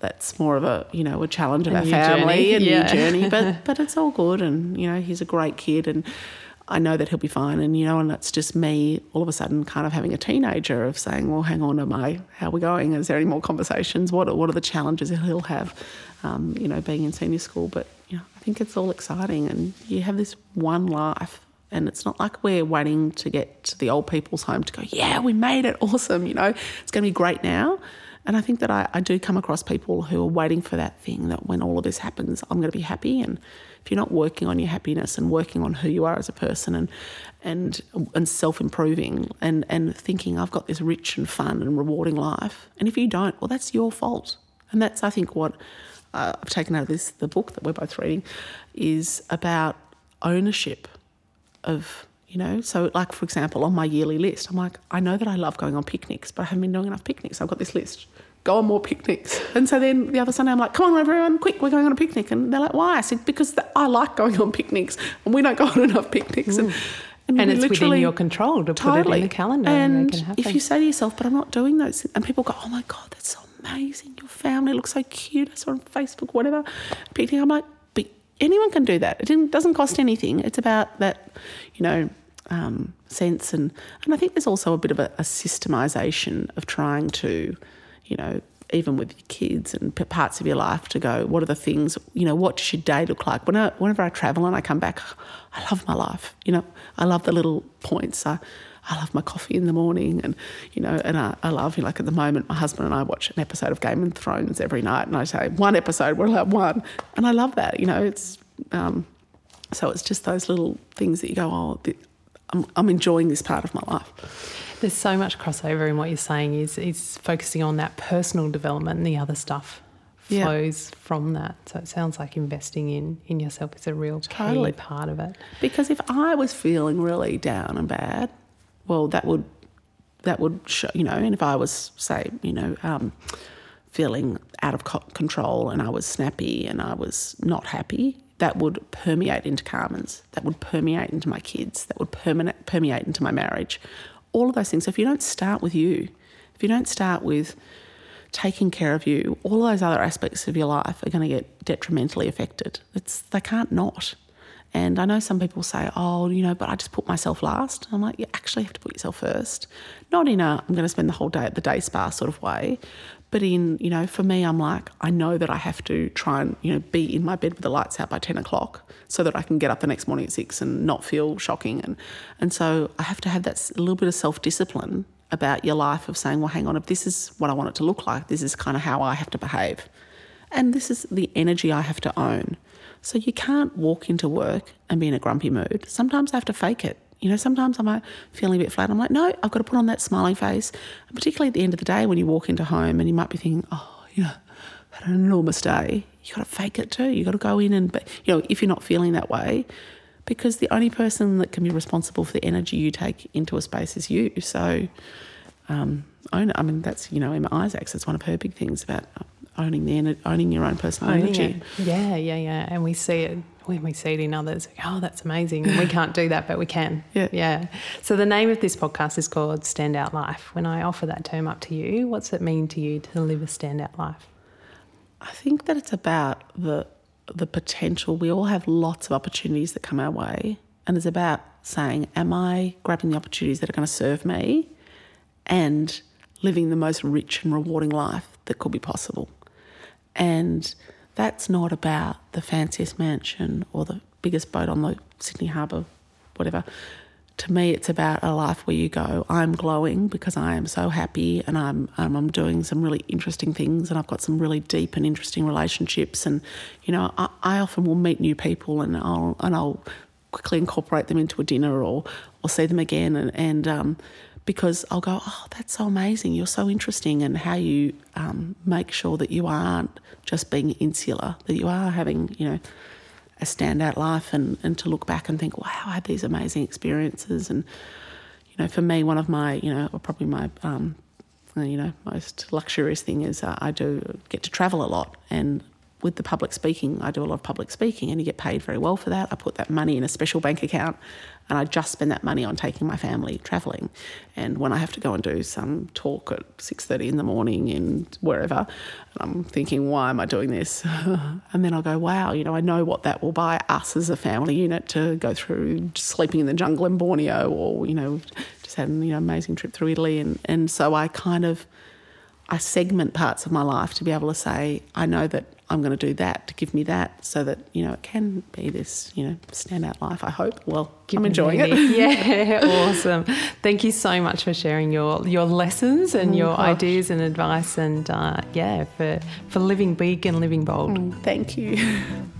that's more of a you know a challenge of A our family, journey, a yeah. new journey. But but it's all good, and you know he's a great kid, and I know that he'll be fine. And you know, and it's just me all of a sudden kind of having a teenager of saying, well, hang on, am I? How are we going? Is there any more conversations? What are, what are the challenges that he'll have? Um, you know, being in senior school, but you know, I think it's all exciting, and you have this one life. And it's not like we're waiting to get to the old people's home to go, yeah, we made it, awesome, you know, it's going to be great now. And I think that I, I do come across people who are waiting for that thing that when all of this happens, I'm going to be happy. And if you're not working on your happiness and working on who you are as a person and and and self improving and and thinking I've got this rich and fun and rewarding life, and if you don't, well, that's your fault. And that's I think what uh, I've taken out of this the book that we're both reading is about ownership of you know so like for example on my yearly list i'm like i know that i love going on picnics but i haven't been doing enough picnics. I've got this list. Go on more picnics. And so then the other sunday i'm like come on everyone quick we're going on a picnic. And they're like why? I said because th- i like going on picnics and we don't go on enough picnics. And mm. And we it's within your control to put it in the calendar and, and make it happen. if you say to yourself but i'm not doing those and people go oh my god that's so amazing. Your family looks so cute. I saw on facebook whatever. Picnic i'm like anyone can do that. It doesn't cost anything. It's about that you know um, sense and and i think there's also a bit of a, a systemization of trying to you know even with your kids and parts of your life to go what are the things you know what does your day look like? When I, whenever i travel and i come back i love my life. You know i love the little points. I I love my coffee in the morning, and you know, and I, I love, you know, like at the moment, my husband and I watch an episode of Game of Thrones every night, and I say one episode, we'll have one, and I love that. You know, it's um, so it's just those little things that you go, oh, th- I'm, I'm enjoying this part of my life. There's so much crossover in what you're saying. Is is focusing on that personal development, and the other stuff Yeah. flows from that. So it sounds like investing in in yourself is a real Totally. key part of it. Because if I was feeling really down and bad, well, that would that would show, you know. And if I was, say, you know, um, feeling out of co- control and I was snappy and I was not happy, that would permeate into Carman's. That would permeate into my kids. That would permeate permeate into my marriage. All of those things. So if you don't start with you, if you don't start with taking care of you, all of those other aspects of your life are going to get detrimentally affected. It's they can't not. And I know some people say, "Oh, you know, but I just put myself last." I'm like, you actually have to put yourself first, not in a I'm going to spend the whole day at the day spa sort of way, but in you know, for me, I'm like, I know that I have to try and you know be in my bed with the lights out by ten o'clock so that I can get up the next morning at six and not feel shocking, and and so I have to have that little bit of self discipline about your life of saying, well, hang on, if this is what I want it to look like, this is kind of how I have to behave. And this is the energy I have to own. So you can't walk into work and be in a grumpy mood. Sometimes I have to fake it. You know, sometimes I'm feeling a bit flat. I'm like, no, I've got to put on that smiling face. And particularly at the end of the day when you walk into home and you might be thinking, oh, you know, had an enormous day. You got to fake it too. You got to go in and, but you know, if you're not feeling that way, because the only person that can be responsible for the energy you take into a space is you. So, um, own it. I mean, that's you know Emma Isaacs. That's one of her big things about owning the ener- owning your own personal Owning energy. it. Yeah, yeah, yeah. And we see it when we see it in others. Oh, that's amazing. And we can't do that, but we can. Yeah. Yeah. So the name of this podcast is called Standout Life. When I offer that term up to you, what's it mean to you to live a standout life? I think that it's about the the potential. We all have lots of opportunities that come our way, and it's about saying, "Am I grabbing the opportunities that are going to serve me, and living the most rich and rewarding life that could be possible?" And that's not about the fanciest mansion or the biggest boat on the Sydney Harbour, whatever. To me, it's about a life where you go, I'm glowing because I am so happy and I'm, um, I'm doing some really interesting things and I've got some really deep and interesting relationships. And, you know, I, I often will meet new people and I'll, and I'll quickly incorporate them into a dinner or, or see them again. And, and um, because I'll go, oh, that's so amazing. You're so interesting, and how you um, make sure that you aren't just being insular, that you are having, you know, a standout life, and, and to look back and think, wow, I had these amazing experiences. And, you know, for me, one of my, you know, or probably my, um, you know, most luxurious thing is uh, I do get to travel a lot, and with the public speaking, I do a lot of public speaking and you get paid very well for that. I put that money in a special bank account and I just spend that money on taking my family travelling. And when I have to go and do some talk at 6.30 in the morning in wherever, I'm thinking, why am I doing this? and then I'll go, wow, you know, I know what that will buy us as a family unit to go through sleeping in the jungle in Borneo or, you know, just had an you know, amazing trip through Italy. And, and so I kind of, I segment parts of my life to be able to say, I know that I'm going to do that to give me that so that, you know, it can be this, you know, standout life, I hope. Well, I'm enjoying it. yeah, awesome. Thank you so much for sharing your, your lessons and Oh, your gosh. ideas and advice and, uh, yeah, for, for living big and living bold. Thank you.